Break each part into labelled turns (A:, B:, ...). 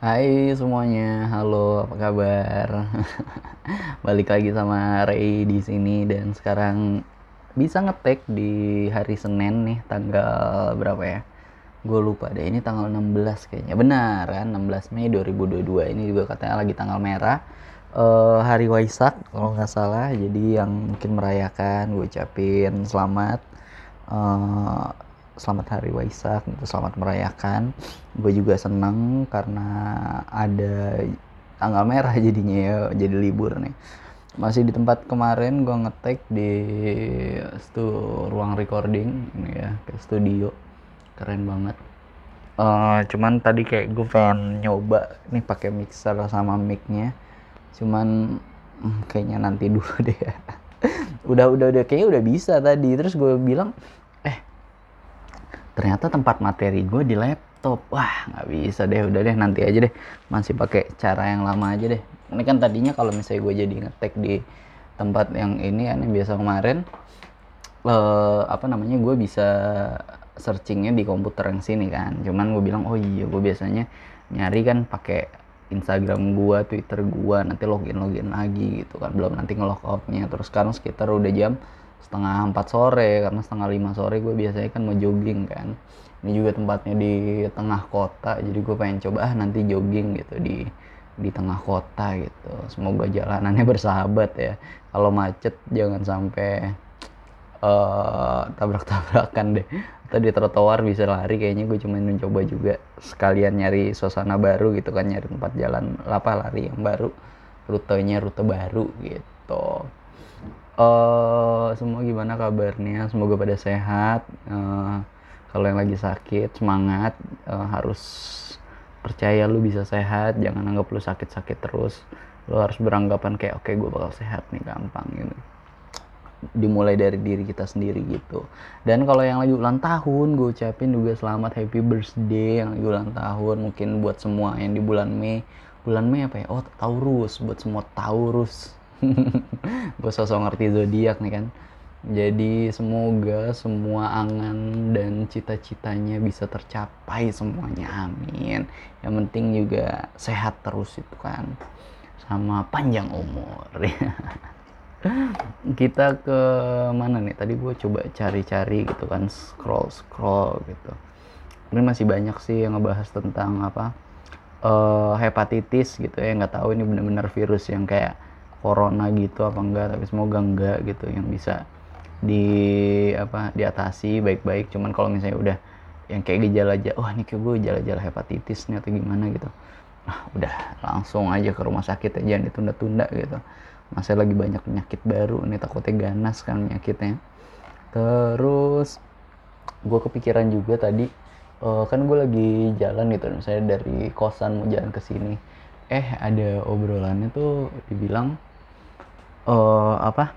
A: Hai semuanya, halo apa kabar? Balik lagi sama Ray di sini dan sekarang bisa ngetek di hari Senin nih tanggal berapa ya? Gue lupa deh, ini tanggal 16 kayaknya. Benar kan, 16 Mei 2022. Ini juga katanya lagi tanggal merah. Uh, hari Waisak kalau nggak salah. Jadi yang mungkin merayakan, gue ucapin selamat. Uh, selamat hari Waisak gitu. Selamat merayakan. Gue juga seneng karena ada tanggal merah jadinya ya jadi libur nih. Masih di tempat kemarin gue ngetek di stu ruang recording ini ya kayak studio. Keren banget. Uh, cuman tadi kayak gue pengen nyoba nih pakai mixer sama micnya. Cuman hmm, kayaknya nanti dulu deh. Ya udah udah udah kayaknya udah bisa tadi. Terus gue bilang ternyata tempat materi gue di laptop. Wah nggak bisa deh udah deh nanti aja deh. Masih pakai cara yang lama aja deh. Ini kan tadinya kalau misalnya gue jadi ngetek di tempat yang ini kan yang biasa kemarin uh, apa namanya gue bisa searchingnya di komputer yang sini kan. Cuman gue bilang oh iya gue biasanya nyari kan pakai Instagram gua, Twitter gua, nanti login login lagi gitu kan, belum nanti ngelog outnya. Terus sekarang sekitar udah jam setengah empat sore karena setengah lima sore gue biasanya kan mau jogging kan. Ini juga tempatnya di tengah kota jadi gue pengen coba ah nanti jogging gitu di di tengah kota gitu. Semoga jalanannya bersahabat ya. Kalau macet jangan sampai uh, tabrak-tabrakan deh. Atau di trotoar bisa lari kayaknya gue cuma mencoba juga sekalian nyari suasana baru gitu kan nyari tempat jalan apa lari yang baru. Rutenya rute baru gitu uh, semua gimana kabarnya? Semoga pada sehat. Uh, kalau yang lagi sakit semangat. Uh, harus percaya lu bisa sehat. Jangan anggap lu sakit-sakit terus. Lu harus beranggapan kayak oke okay, gue bakal sehat nih gampang gitu. Dimulai dari diri kita sendiri gitu. Dan kalau yang lagi ulang tahun gue ucapin juga selamat happy birthday yang lagi ulang tahun. Mungkin buat semua yang di bulan Mei. Bulan Mei apa ya? Oh Taurus. Buat semua Taurus gue sosok ngerti zodiak nih kan. Jadi semoga semua angan dan cita-citanya bisa tercapai semuanya amin. Yang penting juga sehat terus itu kan sama panjang umur. Kita ke mana nih? Tadi gue coba cari-cari gitu kan scroll scroll gitu. Ini masih banyak sih yang ngebahas tentang apa uh, hepatitis gitu ya nggak tahu ini benar-benar virus yang kayak corona gitu apa enggak tapi semoga enggak gitu yang bisa di apa diatasi baik-baik. Cuman kalau misalnya udah yang kayak gejala aja wah ini kayak gue gejala-gejala hepatitis nih atau gimana gitu nah udah langsung aja ke rumah sakit ya jangan ditunda-tunda gitu. Masih lagi banyak penyakit baru nih takutnya ganas kan penyakitnya. Terus gue kepikiran juga tadi uh, kan gue lagi jalan gitu misalnya dari kosan mau jalan ke sini. Eh ada obrolannya tuh dibilang uh, apa?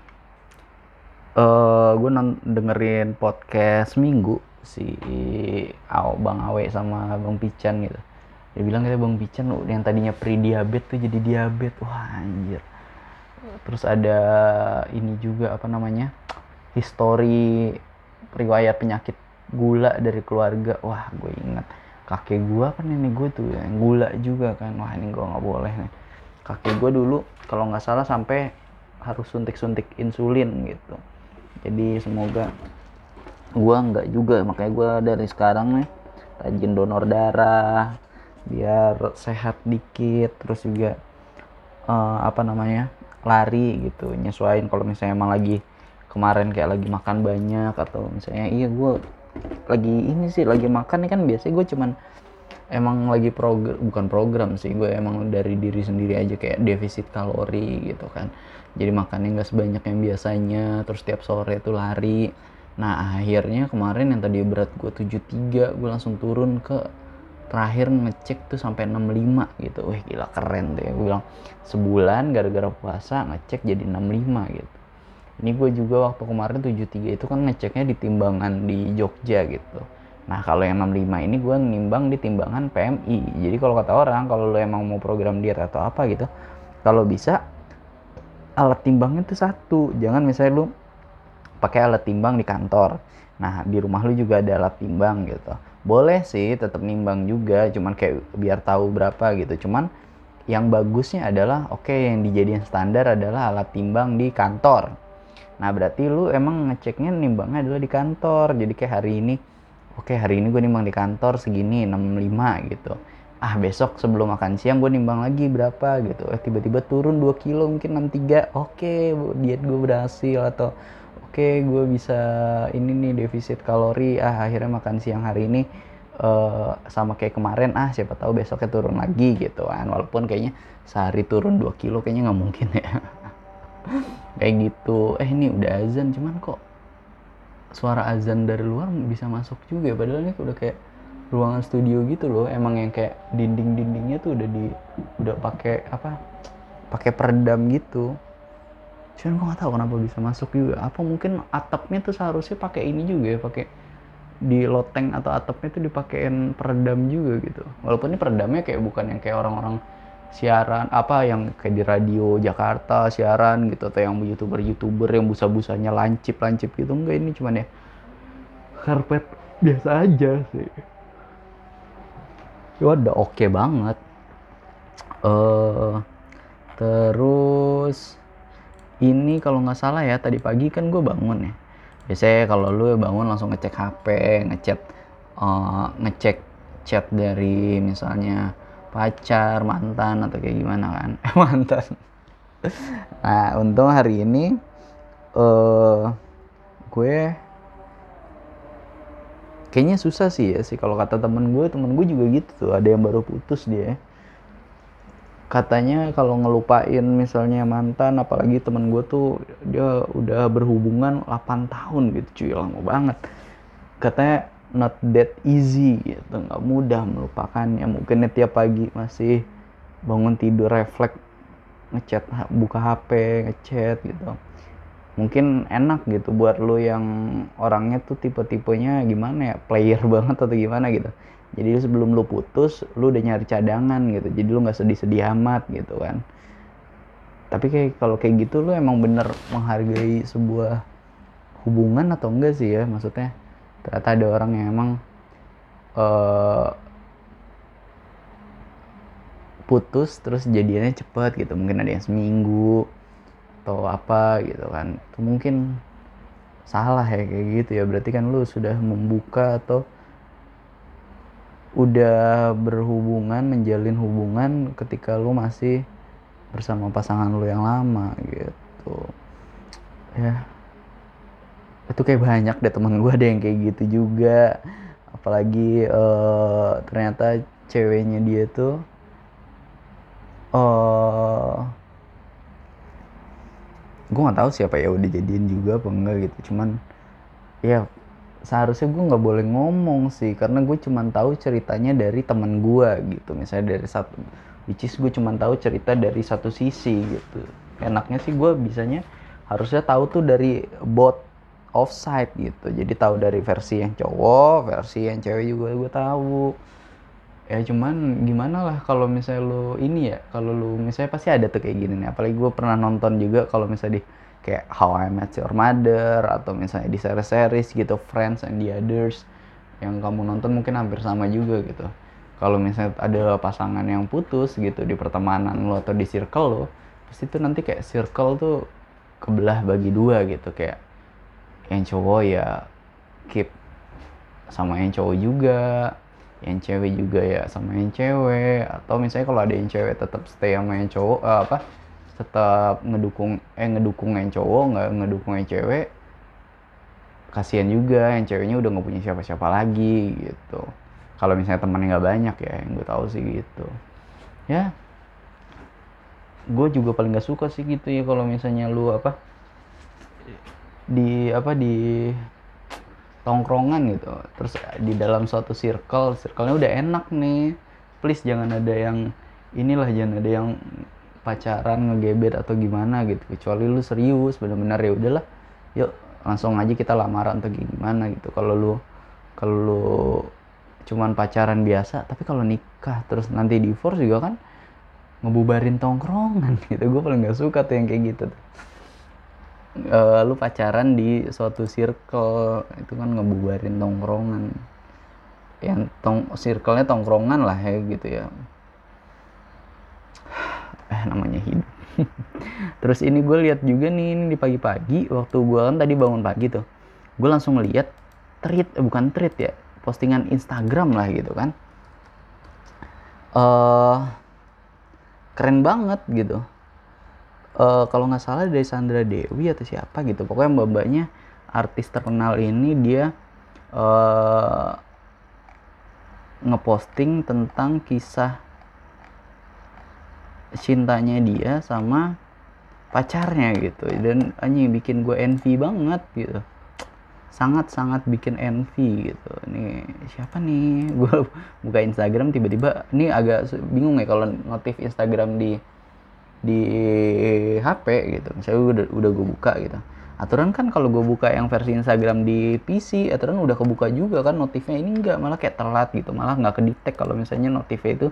A: Uh, eh, gue dengerin podcast minggu si Aw, Bang Awe sama Bang Pican gitu. Dia bilang kayak Bang Pican yang tadinya pre diabetes tuh jadi diabetes. Wah anjir. Terus ada ini juga apa namanya histori riwayat penyakit gula dari keluarga. Wah gue ingat. Kakek gue kan ini gue tuh yang gula juga kan. Wah ini gue nggak boleh nih. Kakek gue dulu kalau nggak salah sampai harus suntik-suntik insulin gitu. Jadi semoga gua nggak juga makanya gua dari sekarang nih rajin donor darah biar sehat dikit terus juga uh, apa namanya lari gitu nyesuaiin kalau misalnya emang lagi kemarin kayak lagi makan banyak atau misalnya iya gue lagi ini sih lagi makan nih kan biasanya gue cuman emang lagi program bukan program sih gue emang dari diri sendiri aja kayak defisit kalori gitu kan. Jadi makannya nggak sebanyak yang biasanya terus tiap sore itu lari. Nah akhirnya kemarin yang tadi berat gue 73 gue langsung turun ke terakhir ngecek tuh sampai 65 gitu. Wih gila keren deh. Gue bilang sebulan gara-gara puasa ngecek jadi 65 gitu. Ini gue juga waktu kemarin 73 itu kan ngeceknya di timbangan di Jogja gitu Nah kalau yang 65 ini gue nimbang di timbangan PMI. Jadi kalau kata orang kalau lo emang mau program diet atau apa gitu, kalau bisa alat timbangnya itu satu. Jangan misalnya lu pakai alat timbang di kantor. Nah di rumah lu juga ada alat timbang gitu. boleh sih tetap nimbang juga cuman kayak biar tahu berapa gitu cuman yang bagusnya adalah oke okay, yang dijadiin standar adalah alat timbang di kantor nah berarti lu emang ngeceknya nimbangnya adalah di kantor jadi kayak hari ini oke hari ini gue nimbang di kantor segini 65 gitu. Ah besok sebelum makan siang gue nimbang lagi berapa gitu. Eh tiba-tiba turun 2 kilo mungkin 63 oke diet gue berhasil atau oke gue bisa ini nih defisit kalori. Ah akhirnya makan siang hari ini uh, sama kayak kemarin. Ah siapa tahu besoknya turun lagi gitu kan. Walaupun kayaknya sehari turun 2 kilo kayaknya nggak mungkin ya. Kayak gitu. Eh ini udah azan cuman kok suara azan dari luar bisa masuk juga. Padahal ini udah kayak ruangan studio gitu loh. Emang yang kayak dinding-dindingnya tuh udah di udah pakai apa pakai peredam gitu. Cuman gue nggak tahu kenapa bisa masuk juga. Apa mungkin atapnya tuh seharusnya pakai ini juga ya pakai di loteng atau atapnya tuh dipakein peredam juga gitu. Walaupun ini peredamnya kayak bukan yang kayak orang-orang siaran apa yang kayak di radio Jakarta siaran gitu atau yang youtuber youtuber yang busa-busanya lancip lancip gitu enggak ini cuman ya karpet biasa aja sih. Ya udah oke okay banget. Uh, terus ini kalau nggak salah ya tadi pagi kan gue bangun ya. Biasanya kalau lu bangun langsung ngecek HP ngechat uh, ngecek chat dari misalnya pacar mantan atau kayak gimana kan? Mantan. Nah untung hari ini uh, gue kayaknya susah sih ya sih. Kalau kata temen gue temen gue juga gitu tuh. Ada yang baru putus dia. Katanya kalau ngelupain misalnya mantan apalagi temen gue tuh dia udah berhubungan 8 tahun gitu cuy. Lama banget. Katanya not that easy gitu. Nggak mudah melupakannya. Mungkin tiap pagi masih bangun tidur refleks ngechat buka HP ngechat gitu. Mungkin enak gitu buat lo yang orangnya tuh tipe-tipenya gimana ya player banget atau gimana gitu. Jadi sebelum lu putus lu udah nyari cadangan gitu. Jadi lu nggak sedih-sedih amat gitu kan. Tapi kayak kalau kayak gitu lu emang bener menghargai sebuah hubungan atau enggak sih ya maksudnya ternyata ada orang yang emang uh, putus terus jadiannya cepet gitu. Mungkin ada yang seminggu atau apa gitu kan. Itu mungkin salah ya kayak gitu ya. Berarti kan lu sudah membuka atau udah berhubungan menjalin hubungan ketika lu masih bersama pasangan lu yang lama gitu. Ya itu kayak banyak deh teman gue ada yang kayak gitu juga. Apalagi uh, ternyata ceweknya dia tuh uh, gue nggak tahu siapa ya udah jadian juga apa enggak gitu. Cuman ya seharusnya gue nggak boleh ngomong sih karena gue cuma tahu ceritanya dari teman gue gitu. Misalnya dari satu which is gue cuma tahu cerita dari satu sisi gitu. Enaknya sih gue bisanya harusnya tahu tuh dari bot offside gitu. Jadi tahu dari versi yang cowok versi yang cewek juga gue tahu. Ya cuman gimana lah kalau misalnya lo ini ya kalau lo misalnya pasti ada tuh kayak gini nih. Apalagi gue pernah nonton juga kalau misalnya di kayak How I Met Your Mother atau misalnya di series-series gitu Friends and the Others yang kamu nonton mungkin hampir sama juga gitu. Kalau misalnya ada pasangan yang putus gitu di pertemanan lo atau di circle lo pasti tuh nanti kayak circle tuh kebelah bagi dua gitu. Kayak yang cowok ya keep sama yang cowok juga. Yang cewek juga ya sama yang cewek. Atau misalnya kalau ada yang cewek tetap stay sama yang cowok uh, apa tetap ngedukung eh ngedukung yang cowok nggak ngedukung yang cewek kasihan juga yang ceweknya udah nggak punya siapa-siapa lagi gitu. Kalau misalnya temannya nggak banyak ya yang gue tahu sih gitu. Ya gue juga paling nggak suka sih gitu ya kalau misalnya lu apa di apa di tongkrongan gitu. Terus di dalam suatu circle circle-nya udah enak nih. Please jangan ada yang inilah jangan ada yang pacaran ngegebet atau gimana gitu. Kecuali lu serius bener-bener ya udahlah. Yuk langsung aja kita lamaran atau gimana gitu. Kalau lu kalau lu cuman pacaran biasa tapi kalau nikah terus nanti divorce juga kan ngebubarin tongkrongan gitu. Gue paling gak suka tuh yang kayak gitu tuh. Uh, lu pacaran di suatu circle itu kan ngebubarin tongkrongan. Yang tong circle-nya tongkrongan lah ya gitu ya. Eh namanya hidup. Terus ini gue lihat juga nih ini di pagi-pagi waktu gue kan tadi bangun pagi tuh gue langsung lihat tweet eh, bukan tweet ya postingan Instagram lah gitu kan. Uh, keren banget gitu uh, kalau nggak salah dari Sandra Dewi atau siapa gitu. Pokoknya mbak-mbaknya artis terkenal ini dia uh, ngeposting tentang kisah cintanya dia sama pacarnya gitu. Dan anjing bikin gue envy banget gitu. Sangat-sangat bikin envy gitu. Ini siapa nih? Gue buka Instagram tiba-tiba ini agak bingung ya kalau notif Instagram di di HP gitu. Misalnya udah udah gue buka gitu. Aturan kan kalau gue buka yang versi Instagram di PC aturan udah kebuka juga kan notifnya ini enggak malah kayak telat gitu. Malah nggak kedetek kalau misalnya notifnya itu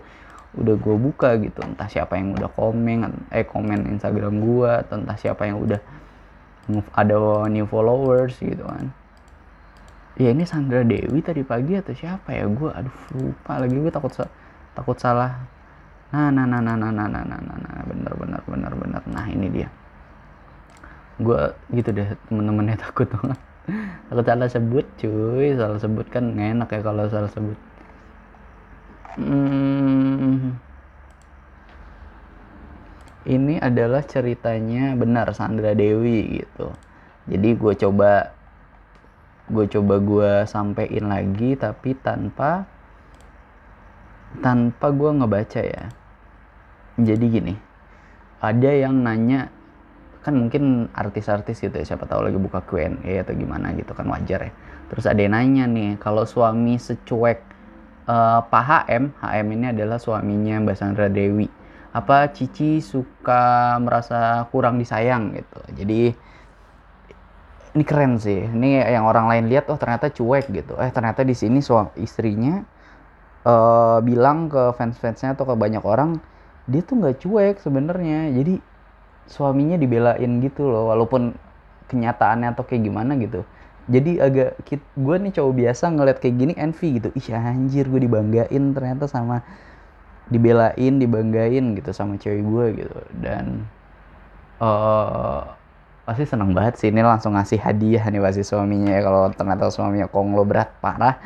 A: udah gue buka gitu. Entah siapa yang udah komen eh komen Instagram gue atau entah siapa yang udah ada new followers gitu kan. Ya ini Sandra Dewi tadi pagi atau siapa ya? Gue aduh lupa lagi. Gue takut takut salah nah nah nah nah nah nah nah nah nah, nah. bener bener bener bener nah ini dia gue gitu deh temen-temennya takut banget takut salah sebut cuy salah sebut kan enak ya kalau salah sebut Hmm, ini adalah ceritanya benar Sandra Dewi gitu. Jadi gue coba gue coba gue sampein lagi tapi tanpa tanpa gue ngebaca ya. Jadi gini, ada yang nanya kan mungkin artis-artis gitu ya siapa tahu lagi buka Q&A atau gimana gitu kan wajar ya. Terus ada yang nanya nih kalau suami secuek uh, Pak HM, HM ini adalah suaminya Mbak Sandra Dewi. Apa Cici suka merasa kurang disayang gitu. Jadi ini keren sih. Ini yang orang lain lihat oh ternyata cuek gitu. Eh ternyata di sini suami istrinya uh, bilang ke fans-fansnya atau ke banyak orang dia tuh nggak cuek sebenarnya. Jadi suaminya dibelain gitu loh walaupun kenyataannya atau kayak gimana gitu. Jadi agak gue nih cowok biasa ngeliat kayak gini envy gitu. Ih anjir gue dibanggain ternyata sama dibelain dibanggain gitu sama cewek gue gitu. Dan uh, pasti seneng banget sih. Ini langsung ngasih hadiah nih pasti suaminya ya kalau ternyata suaminya konglo berat parah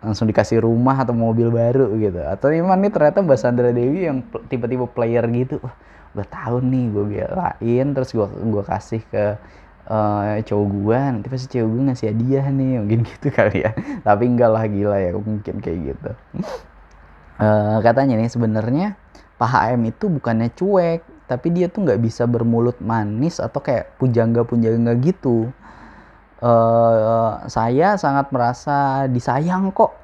A: langsung dikasih rumah atau mobil baru gitu. Atau emang nih ternyata Mbak Sandra Dewi yang tiba-tiba player gitu wah udah tahu nih gue belain terus gue gue kasih ke uh, cowok gue nanti pasti cewek gue ngasih hadiah nih mungkin gitu kali ya. Tapi enggak lah gila ya mungkin kayak gitu. Uh, katanya nih sebenarnya Pak HM itu bukannya cuek tapi dia tuh nggak bisa bermulut manis atau kayak pujangga-pujangga gitu uh, saya sangat merasa disayang kok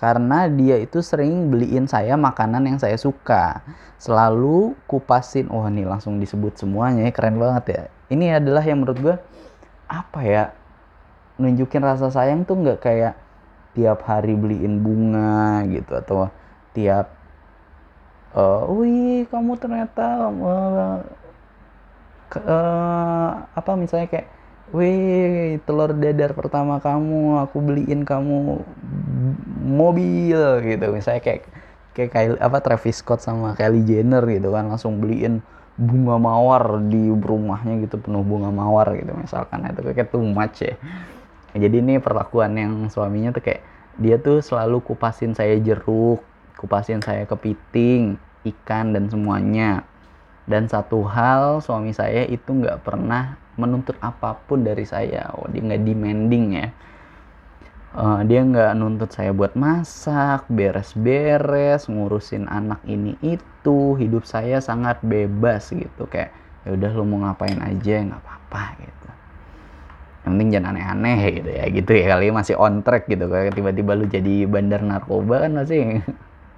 A: karena dia itu sering beliin saya makanan yang saya suka. Selalu kupasin oh nih langsung disebut semuanya keren banget ya. Ini adalah yang menurut gue apa ya nunjukin rasa sayang tuh nggak kayak tiap hari beliin bunga gitu atau tiap uh, wih kamu ternyata uh, ke, uh, apa misalnya kayak wih telur dadar pertama kamu aku beliin kamu mobil gitu. Misalnya kayak kayak Kylie, apa Travis Scott sama Kylie Jenner gitu kan langsung beliin bunga mawar di rumahnya gitu penuh bunga mawar gitu misalkan. Itu kayak too much ya. Jadi ini perlakuan yang suaminya tuh kayak dia tuh selalu kupasin saya jeruk kupasin saya kepiting ikan dan semuanya. Dan satu hal suami saya itu nggak pernah menuntut apa pun dari saya. Oh dia nggak demanding ya. Uh, dia nggak nuntut saya buat masak, beres-beres, ngurusin anak ini itu, hidup saya sangat bebas gitu. Kayak ya udah lu mau ngapain aja nggak apa-apa gitu. Yang penting jangan aneh-aneh gitu ya. Gitu ya kali masih on track gitu. Kayak tiba-tiba lu jadi bandar narkoba kan masih.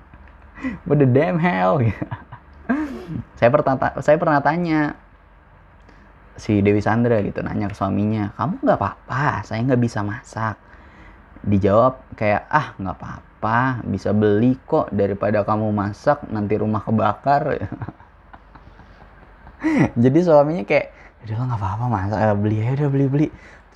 A: What the damn hell? Gitu. saya pernah saya pernah tanya si Dewi Sandra gitu nanya ke suaminya kamu nggak apa-apa? Saya nggak bisa masak. Dijawab kayak ah nggak apa-apa. Bisa beli kok. Daripada kamu masak nanti rumah kebakar. Jadi suaminya kayak udah nggak apa-apa masak. Beli ya udah beli beli.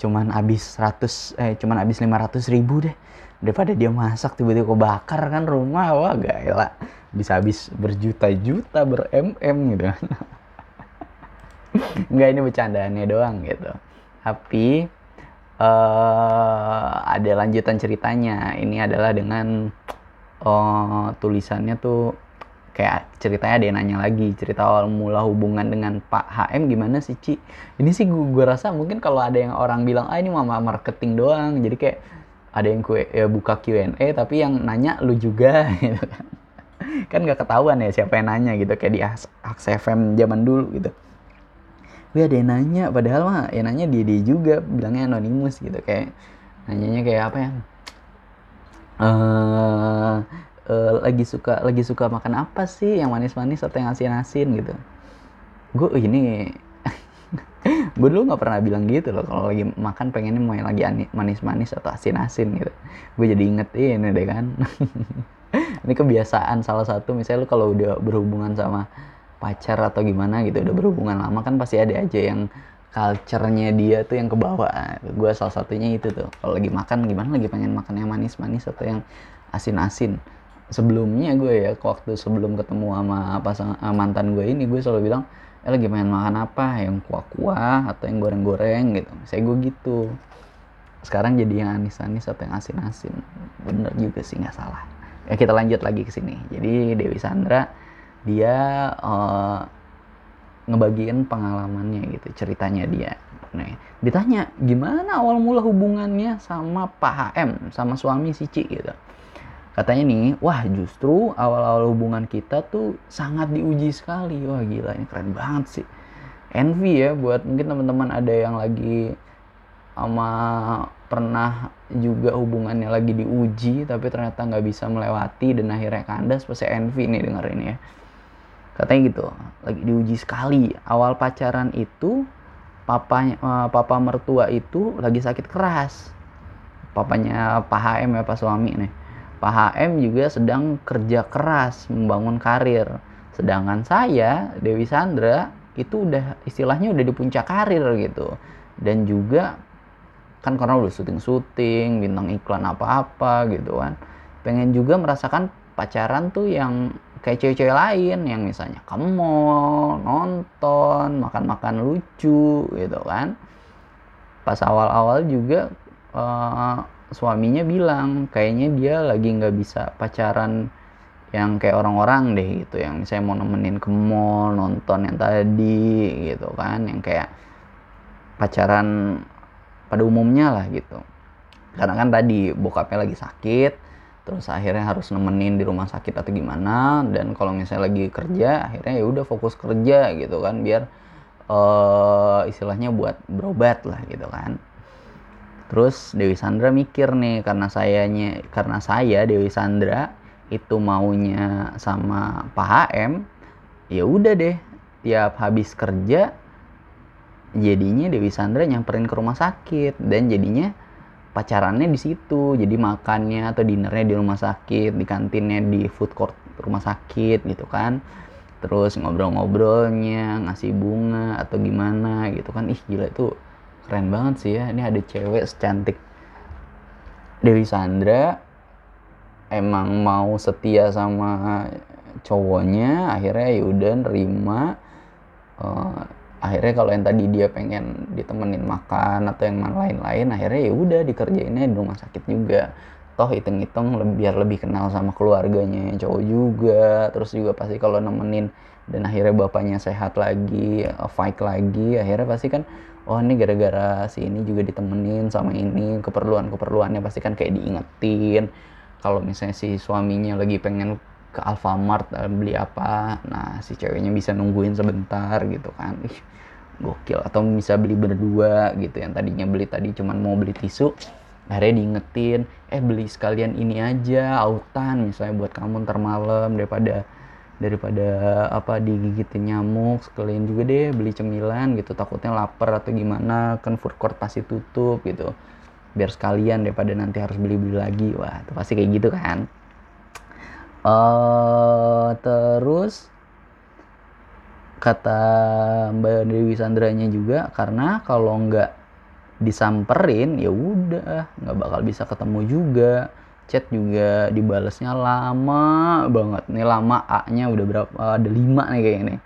A: Cuman habis 100 eh cuman habis 500 ribu deh. Daripada dia masak tiba-tiba kebakar kan rumah. Wah gila. Bisa habis berjuta-juta ber mm gitu Enggak ini bercandaannya doang gitu. Tapi uh, ada lanjutan ceritanya. Ini adalah dengan uh, tulisannya tuh kayak ceritanya ada yang nanya lagi cerita awal mula hubungan dengan Pak HM gimana sih Ci? Ini sih gue, gue rasa mungkin kalau ada yang orang bilang ah ini mama marketing doang. Jadi kayak ada yang kue ya, buka Q&A tapi yang nanya lu juga gitu kan. Kan nggak ketahuan ya siapa yang nanya gitu kayak di Aks FM zaman dulu gitu Wih ada yang nanya padahal mah yang nanya dia dia juga bilangnya anonimus gitu kayak nanyanya kayak apa ya? Uh, uh, lagi suka lagi suka makan apa sih yang manis-manis atau yang asin-asin gitu? Gue ini gue dulu nggak pernah bilang gitu loh kalau lagi makan pengennya mau yang lagi manis-manis atau asin-asin gitu. Gue jadi inget ini deh kan. Ini kebiasaan salah satu misalnya lu kalau udah berhubungan sama pacar atau gimana gitu udah berhubungan lama kan pasti ada aja yang culture-nya dia tuh yang kebawa gue salah satunya itu tuh. Kalau lagi makan gimana lagi pengen makan yang manis-manis atau yang asin-asin? Sebelumnya gue ya waktu sebelum ketemu sama pasang eh, mantan gue ini gue selalu bilang eh lagi main makan apa? Yang kuah-kuah atau yang goreng-goreng gitu. Saya gue gitu. Sekarang jadi yang anis-anis atau yang asin-asin. Bener juga sih nggak salah. Ya kita lanjut lagi ke sini. Jadi Dewi Sandra dia uh, ngebagiin pengalamannya gitu ceritanya dia. Nih ditanya gimana awal mula hubungannya sama Pak HM sama suami si Ci? Gitu. Katanya nih wah justru awal-awal hubungan kita tuh sangat diuji sekali. Wah gila ini keren banget sih. Envy ya buat mungkin teman-teman ada yang lagi sama pernah juga hubungannya lagi diuji tapi ternyata nggak bisa melewati dan akhirnya kandas pasti envy nih dengerin ya katanya gitu lagi diuji sekali awal pacaran itu papanya uh, papa mertua itu lagi sakit keras papanya Pak HM ya Pak suami nih Pak HM juga sedang kerja keras membangun karir. Sedangkan saya, Dewi Sandra, itu udah istilahnya udah di puncak karir gitu. Dan juga kan karena udah syuting-syuting, bintang iklan apa-apa gitu kan. Pengen juga merasakan pacaran tuh yang kayak cewek-cewek lain yang misalnya ke mall, nonton, makan-makan lucu gitu kan. Pas awal-awal juga uh, suaminya bilang kayaknya dia lagi nggak bisa pacaran yang kayak orang-orang deh gitu. Yang misalnya mau nemenin ke mall nonton yang tadi gitu kan. Yang kayak pacaran pada umumnya lah gitu. Karena kan tadi bokapnya lagi sakit terus akhirnya harus nemenin di rumah sakit atau gimana. Dan kalau misalnya lagi kerja akhirnya ya udah fokus kerja gitu kan biar uh, istilahnya buat berobat lah gitu kan. Terus Dewi Sandra mikir nih karena sayanya karena saya Dewi Sandra itu maunya sama Pak HM, ya udah deh tiap habis kerja jadinya Dewi Sandra nyamperin ke rumah sakit. Dan jadinya pacarannya di situ jadi makannya atau dinernya di rumah sakit di kantinnya di food court rumah sakit gitu kan. Terus ngobrol-ngobrolnya ngasih bunga atau gimana gitu kan. Ih gila itu keren banget sih ya. Ini ada cewek secantik Dewi Sandra emang mau setia sama cowoknya akhirnya ya udah nerima uh, akhirnya kalau yang tadi dia pengen ditemenin makan atau yang lain-lain akhirnya ya udah dikerjainnya di rumah sakit juga. Toh hitung-hitung biar lebih kenal sama keluarganya cowok juga. Terus juga pasti kalau nemenin dan akhirnya bapaknya sehat lagi fight lagi akhirnya pasti kan oh ini gara-gara si ini juga ditemenin sama ini keperluan-keperluannya pasti kan kayak diingetin. Kalau misalnya si suaminya lagi pengen ke Alfamart eh, beli apa. Nah si ceweknya bisa nungguin sebentar gitu kan. Ih, gokil. Atau bisa beli berdua gitu. Yang tadinya beli tadi cuman mau beli tisu akhirnya diingetin eh beli sekalian ini aja autan misalnya buat kamu ntar malam daripada daripada apa digigitin nyamuk sekalian juga deh beli cemilan gitu. Takutnya lapar atau gimana kan food court pasti tutup gitu. Biar sekalian daripada nanti harus beli-beli lagi. Wah itu pasti kayak gitu kan uh, terus kata Mbak Dewi Sandranya juga karena kalau nggak disamperin ya udah nggak bakal bisa ketemu juga. Chat juga dibalasnya lama banget. Nih lama A nya udah berapa ada lima nih kayak ini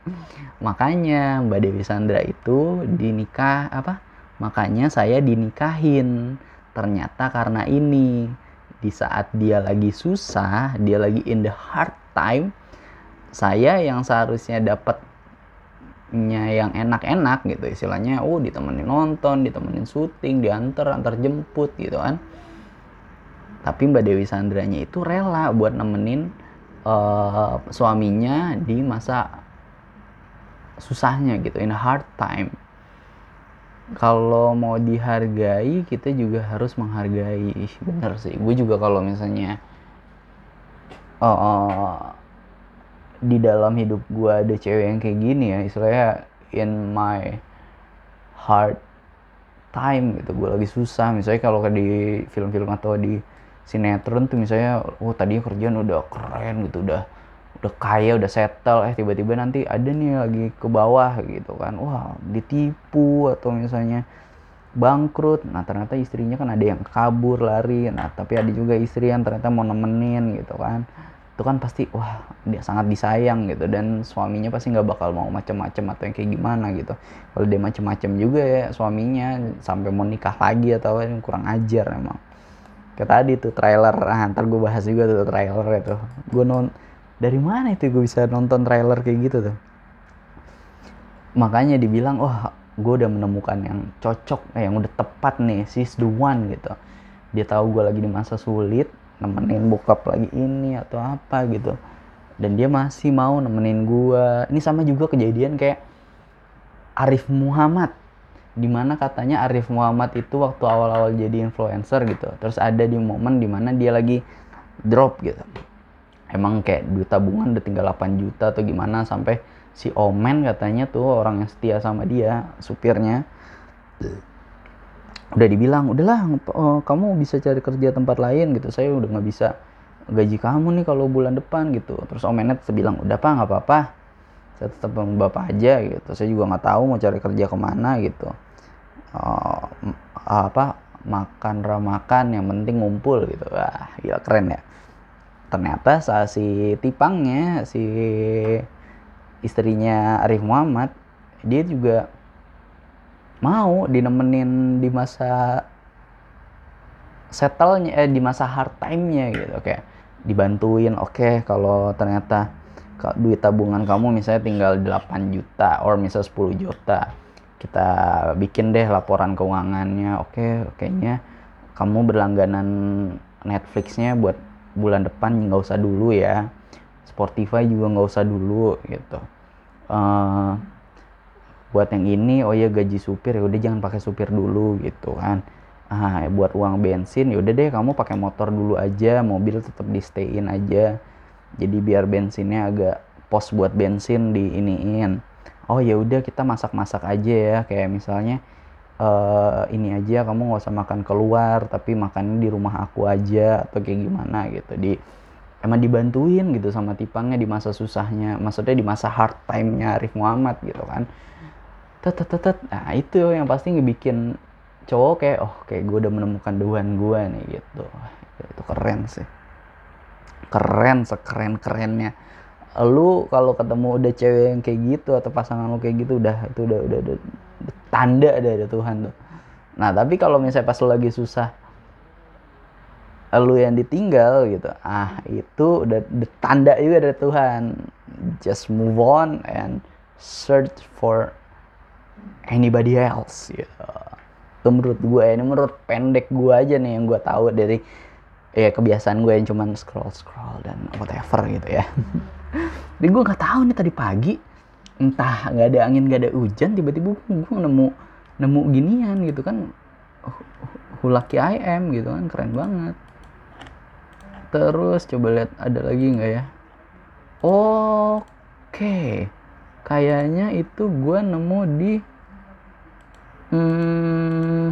A: makanya Mbak Dewi Sandra itu dinikah apa? Makanya saya dinikahin. Ternyata karena ini di saat dia lagi susah dia lagi in the hard time saya yang seharusnya dapatnya yang enak-enak gitu istilahnya oh ditemenin nonton ditemenin syuting diantar antar jemput gitu kan. Tapi Mbak Dewi Sandranya itu rela buat nemenin uh, suaminya di masa susahnya gitu in a hard time kalau mau dihargai kita juga harus menghargai. Bener sih. Gue juga kalau misalnya uh, di dalam hidup gue ada cewek yang kayak gini ya istilahnya in my hard time gitu. Gue lagi susah. Misalnya kalau di film-film atau di sinetron tuh misalnya oh tadinya kerjaan udah keren gitu udah udah kaya udah settle eh tiba-tiba nanti ada nih lagi ke bawah gitu kan. Wah ditipu atau misalnya bangkrut. Nah ternyata istrinya kan ada yang kabur lari. Nah tapi ada juga istri yang ternyata mau nemenin gitu kan. Itu kan pasti wah dia sangat disayang gitu. Dan suaminya pasti nggak bakal mau macem-macem atau yang kayak gimana gitu. Kalau dia macem-macem juga ya suaminya sampai mau nikah lagi atau kurang ajar emang. Kayak tadi tuh trailer. Ah, ntar gue bahas juga tuh trailer itu. Gue non dari mana itu gue bisa nonton trailer kayak gitu tuh? Makanya dibilang wah oh, gue udah menemukan yang cocok eh, yang udah tepat nih she's the one gitu. Dia tahu gue lagi di masa sulit nemenin bokap lagi ini atau apa gitu. Dan dia masih mau nemenin gue. Ini sama juga kejadian kayak Arif Muhammad di mana katanya Arif Muhammad itu waktu awal-awal jadi influencer gitu. Terus ada di momen di mana dia lagi drop gitu emang kayak duit tabungan udah tinggal 8 juta atau gimana sampai si Omen katanya tuh orang yang setia sama dia supirnya. Udah dibilang udahlah oh, kamu bisa cari kerja tempat lain gitu. Saya udah nggak bisa gaji kamu nih kalau bulan depan gitu. Terus Omennya bilang udah pak nggak apa-apa. Saya tetap bapak aja gitu. Saya juga nggak tahu mau cari kerja ke mana gitu. Uh, apa makan ramakan yang penting ngumpul gitu. Wah gila keren ya ternyata saat si tipangnya si istrinya Arif Muhammad dia juga mau dinemenin di masa settlenya eh di masa hard time-nya gitu. Kayak dibantuin oke kalau ternyata duit tabungan kamu misalnya tinggal 8 juta or misalnya 10 juta kita bikin deh laporan keuangannya. Oke okay, kayaknya kamu berlangganan Netflixnya buat bulan depan nggak usah dulu ya. Spotify juga nggak usah dulu gitu. Uh, buat yang ini oh ya gaji supir ya udah jangan pakai supir dulu gitu kan. Ah buat uang bensin ya udah deh kamu pakai motor dulu aja mobil tetap di stayin aja. Jadi biar bensinnya agak pos buat bensin di iniin. Oh ya udah kita masak-masak aja ya kayak misalnya uh, ini aja kamu nggak usah makan keluar tapi makan di rumah aku aja atau kayak gimana gitu. Di emang dibantuin gitu sama tipangnya di masa susahnya maksudnya di masa hard time-nya Arif Muhammad gitu kan. Tet nah itu yang pasti ngebikin cowok kayak oh kayak gue udah menemukan Tuhan gue nih gitu. Itu keren sih. Keren sekeren kerennya lu kalau ketemu udah cewek yang kayak gitu atau pasangan lu kayak gitu udah itu udah, udah, udah tanda ada Tuhan tuh. Nah tapi kalau misalnya pas lu lagi susah lu yang ditinggal gitu ah itu udah, tanda juga dari Tuhan. Just move on and search for anybody else gitu. Itu menurut gue ini menurut pendek gue aja nih yang gue tahu dari ya kebiasaan gue yang cuman scroll scroll dan whatever gitu ya. Jadi gue nggak tahu nih tadi pagi entah nggak ada angin nggak ada hujan tiba-tiba gue nemu nemu ginian gitu kan. Hulaki I am gitu kan keren banget. Terus coba lihat ada lagi nggak ya? Oke kayaknya itu gue nemu di hmm,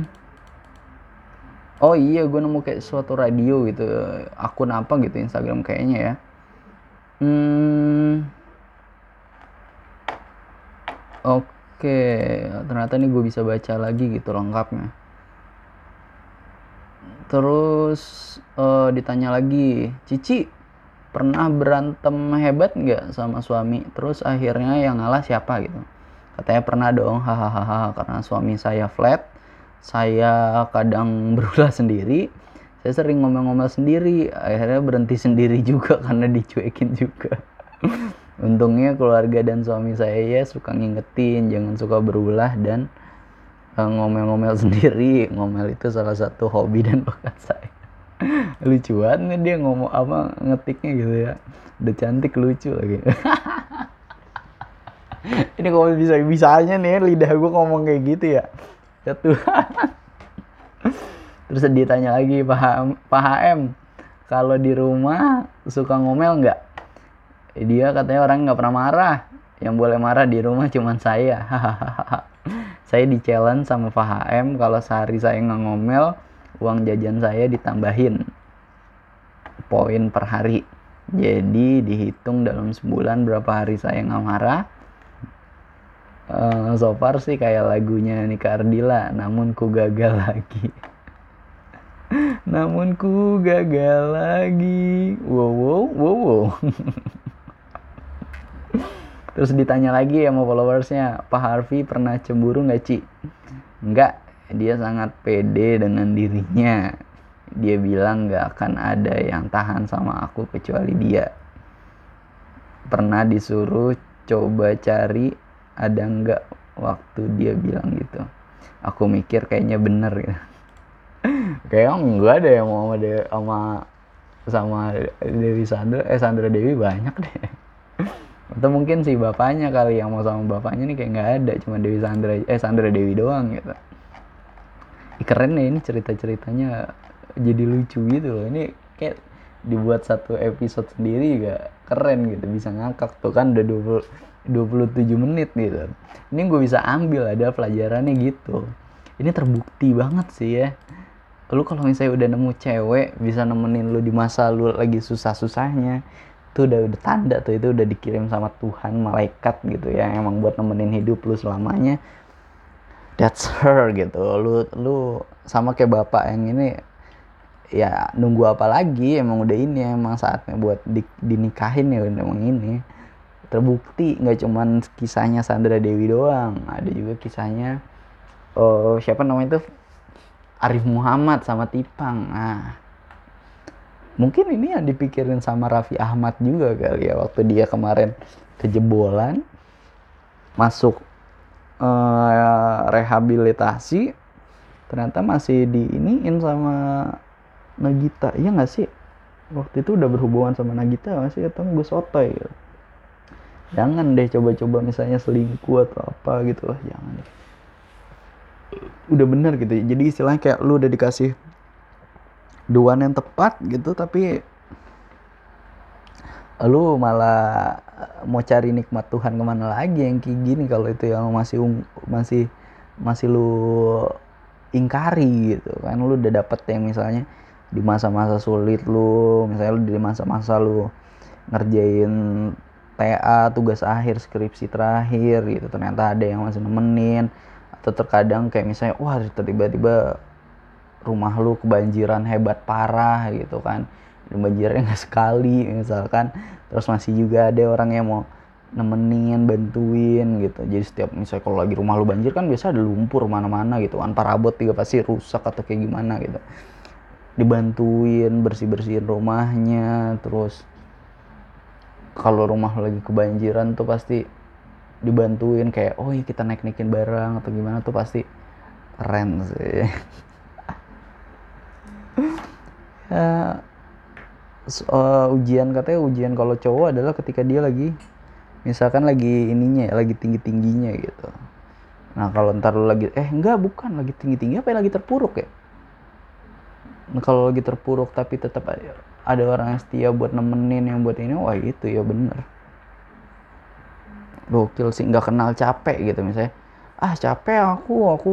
A: oh iya gue nemu kayak suatu radio gitu akun apa gitu Instagram kayaknya ya. Hmm oke ternyata nih gue bisa baca lagi gitu lengkapnya. Terus uh, ditanya lagi Cici pernah berantem hebat nggak sama suami? Terus akhirnya yang ngalah siapa? Gitu. Katanya pernah dong hahaha karena suami saya flat saya kadang berulah sendiri saya sering ngomel-ngomel sendiri akhirnya berhenti sendiri juga karena dicuekin juga untungnya keluarga dan suami saya ya suka ngingetin jangan suka berulah dan uh, ngomel-ngomel sendiri. Ngomel itu salah satu hobi dan bakat saya. Lucu nih dia ngomong apa ngetiknya gitu ya. Udah cantik lucu lagi. Ini kalau bisa bisanya nih lidah gue ngomong kayak gitu ya. Ya Tuhan. Terus ditanya lagi Pak Pak kalau di rumah suka ngomel nggak dia katanya orang nggak pernah marah. Yang boleh marah di rumah cuma saya. Saya di challenge sama Pak HM kalau sehari saya nggak ngomel uang jajan saya ditambahin. Poin per hari. Jadi dihitung dalam sebulan berapa hari saya nggak marah. Uh, so far sih kayak lagunya Nika Ardila namun ku gagal lagi. Namun ku gagal lagi. Wow wow wow wow terus ditanya lagi sama followersnya Pak Harvey pernah cemburu nggak Ci? Enggak dia sangat pede dengan dirinya. Dia bilang gak akan ada yang tahan sama aku kecuali dia. Pernah disuruh coba cari ada nggak waktu dia bilang gitu. Aku mikir kayaknya bener ya kayak enggak yang mau sama sama Dewi Sandra. Eh Sandra Dewi banyak deh atau mungkin si bapaknya kali yang mau sama bapaknya nih kayak nggak ada cuma Dewi Sandra eh Sandra Dewi doang gitu. Keren ya ini cerita-ceritanya. Jadi lucu gitu loh. Ini kayak dibuat satu episode sendiri juga. Keren gitu bisa ngakak tuh. Kan udah 20, 27 menit gitu. Ini gue bisa ambil ada pelajarannya gitu. Ini terbukti banget sih ya. Lu kalau misalnya udah nemu cewek bisa nemenin lu di masa lu lagi susah-susahnya itu udah udah tanda tuh itu udah dikirim sama Tuhan malaikat gitu ya emang buat nemenin hidup lu selamanya. That's her gitu. Lu lu sama kayak bapak yang ini ya nunggu apa lagi? Emang udah ini emang saatnya buat di, dinikahin ya emang ini. Terbukti nggak cuman kisahnya Sandra Dewi doang ada juga kisahnya oh siapa namanya itu Arif Muhammad sama Tipang. Nah mungkin ini yang dipikirin sama Raffi Ahmad juga kali ya waktu dia kemarin kejebolan masuk uh, rehabilitasi ternyata masih diiniin sama Nagita. Iya nggak sih? Waktu itu udah berhubungan sama Nagita nggak sih? Atau gue sotoy gitu. jangan deh coba-coba misalnya selingkuh atau apa gitu lah jangan deh. Udah bener gitu jadi istilahnya kayak lu udah dikasih duaan yang tepat gitu tapi lu malah mau cari nikmat Tuhan ke mana lagi yang kayak gini kalau itu yang masih masih masih lu ingkari gitu kan. Lu udah dapet yang misalnya di masa-masa sulit lu misalnya lu di masa-masa lu ngerjain TA tugas akhir skripsi terakhir gitu ternyata ada yang masih nemenin atau terkadang kayak misalnya wah tiba-tiba rumah lu kebanjiran hebat parah gitu kan. Banjirnya nggak sekali misalkan. Terus masih juga ada orang yang mau nemenin bantuin gitu. Jadi setiap misalnya kalau lagi rumah lu banjir kan biasa ada lumpur mana-mana gitu. Kan parabot juga pasti rusak atau kayak gimana gitu. Dibantuin bersih-bersihin rumahnya terus kalau rumah lagi kebanjiran tuh pasti dibantuin kayak oh iya kita naik-naikin barang atau gimana tuh pasti keren sih ya uh, ujian katanya ujian kalau cowok adalah ketika dia lagi misalkan lagi ininya ya, lagi tinggi tingginya gitu. Nah kalau ntar lu lagi eh enggak bukan lagi tinggi tinggi apa yang lagi terpuruk ya? Nah, kalau lagi terpuruk tapi tetap ada orang yang setia buat nemenin yang buat ini wah itu ya bener. Gokil sih nggak kenal capek gitu misalnya ah capek aku aku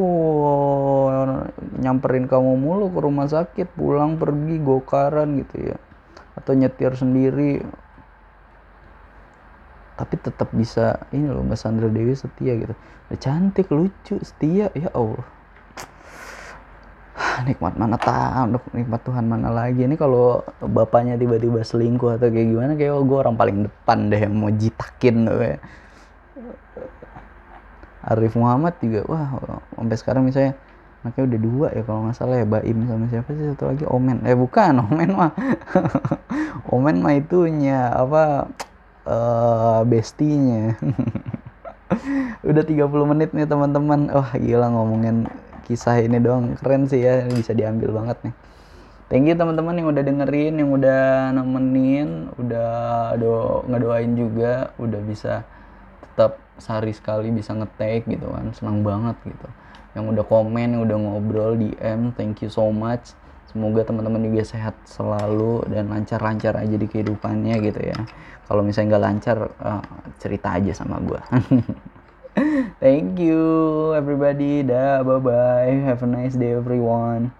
A: nyamperin kamu mulu ke rumah sakit pulang pergi gokaran gitu ya. Atau nyetir sendiri. Tapi tetap bisa ini loh Mbak Sandra Dewi setia gitu. Cantik lucu setia ya Allah. Nikmat mana tahu nikmat Tuhan mana lagi. Ini kalau bapaknya tiba-tiba selingkuh atau kayak gimana kayak oh, gue orang paling depan deh yang mau jitakin tuh. Arif Muhammad juga wah sampai sekarang misalnya anaknya udah dua ya kalau nggak salah ya Baim sama siapa sih satu lagi Omen. Eh bukan Omen mah. Omen mah itunya apa uh, bestinya. Udah 30 menit nih teman-teman. Wah gila ngomongin kisah ini doang. Keren sih ya bisa diambil banget nih. Thank you teman-teman yang udah dengerin yang udah nemenin udah do ngedoain juga udah bisa tetap sehari sekali bisa ngetek gitu kan senang banget gitu yang udah komen yang udah ngobrol DM thank you so much semoga teman-teman juga sehat selalu dan lancar-lancar aja di kehidupannya gitu ya kalau misalnya nggak lancar uh, cerita aja sama gue Thank you everybody. Dah, bye bye. Have a nice day everyone.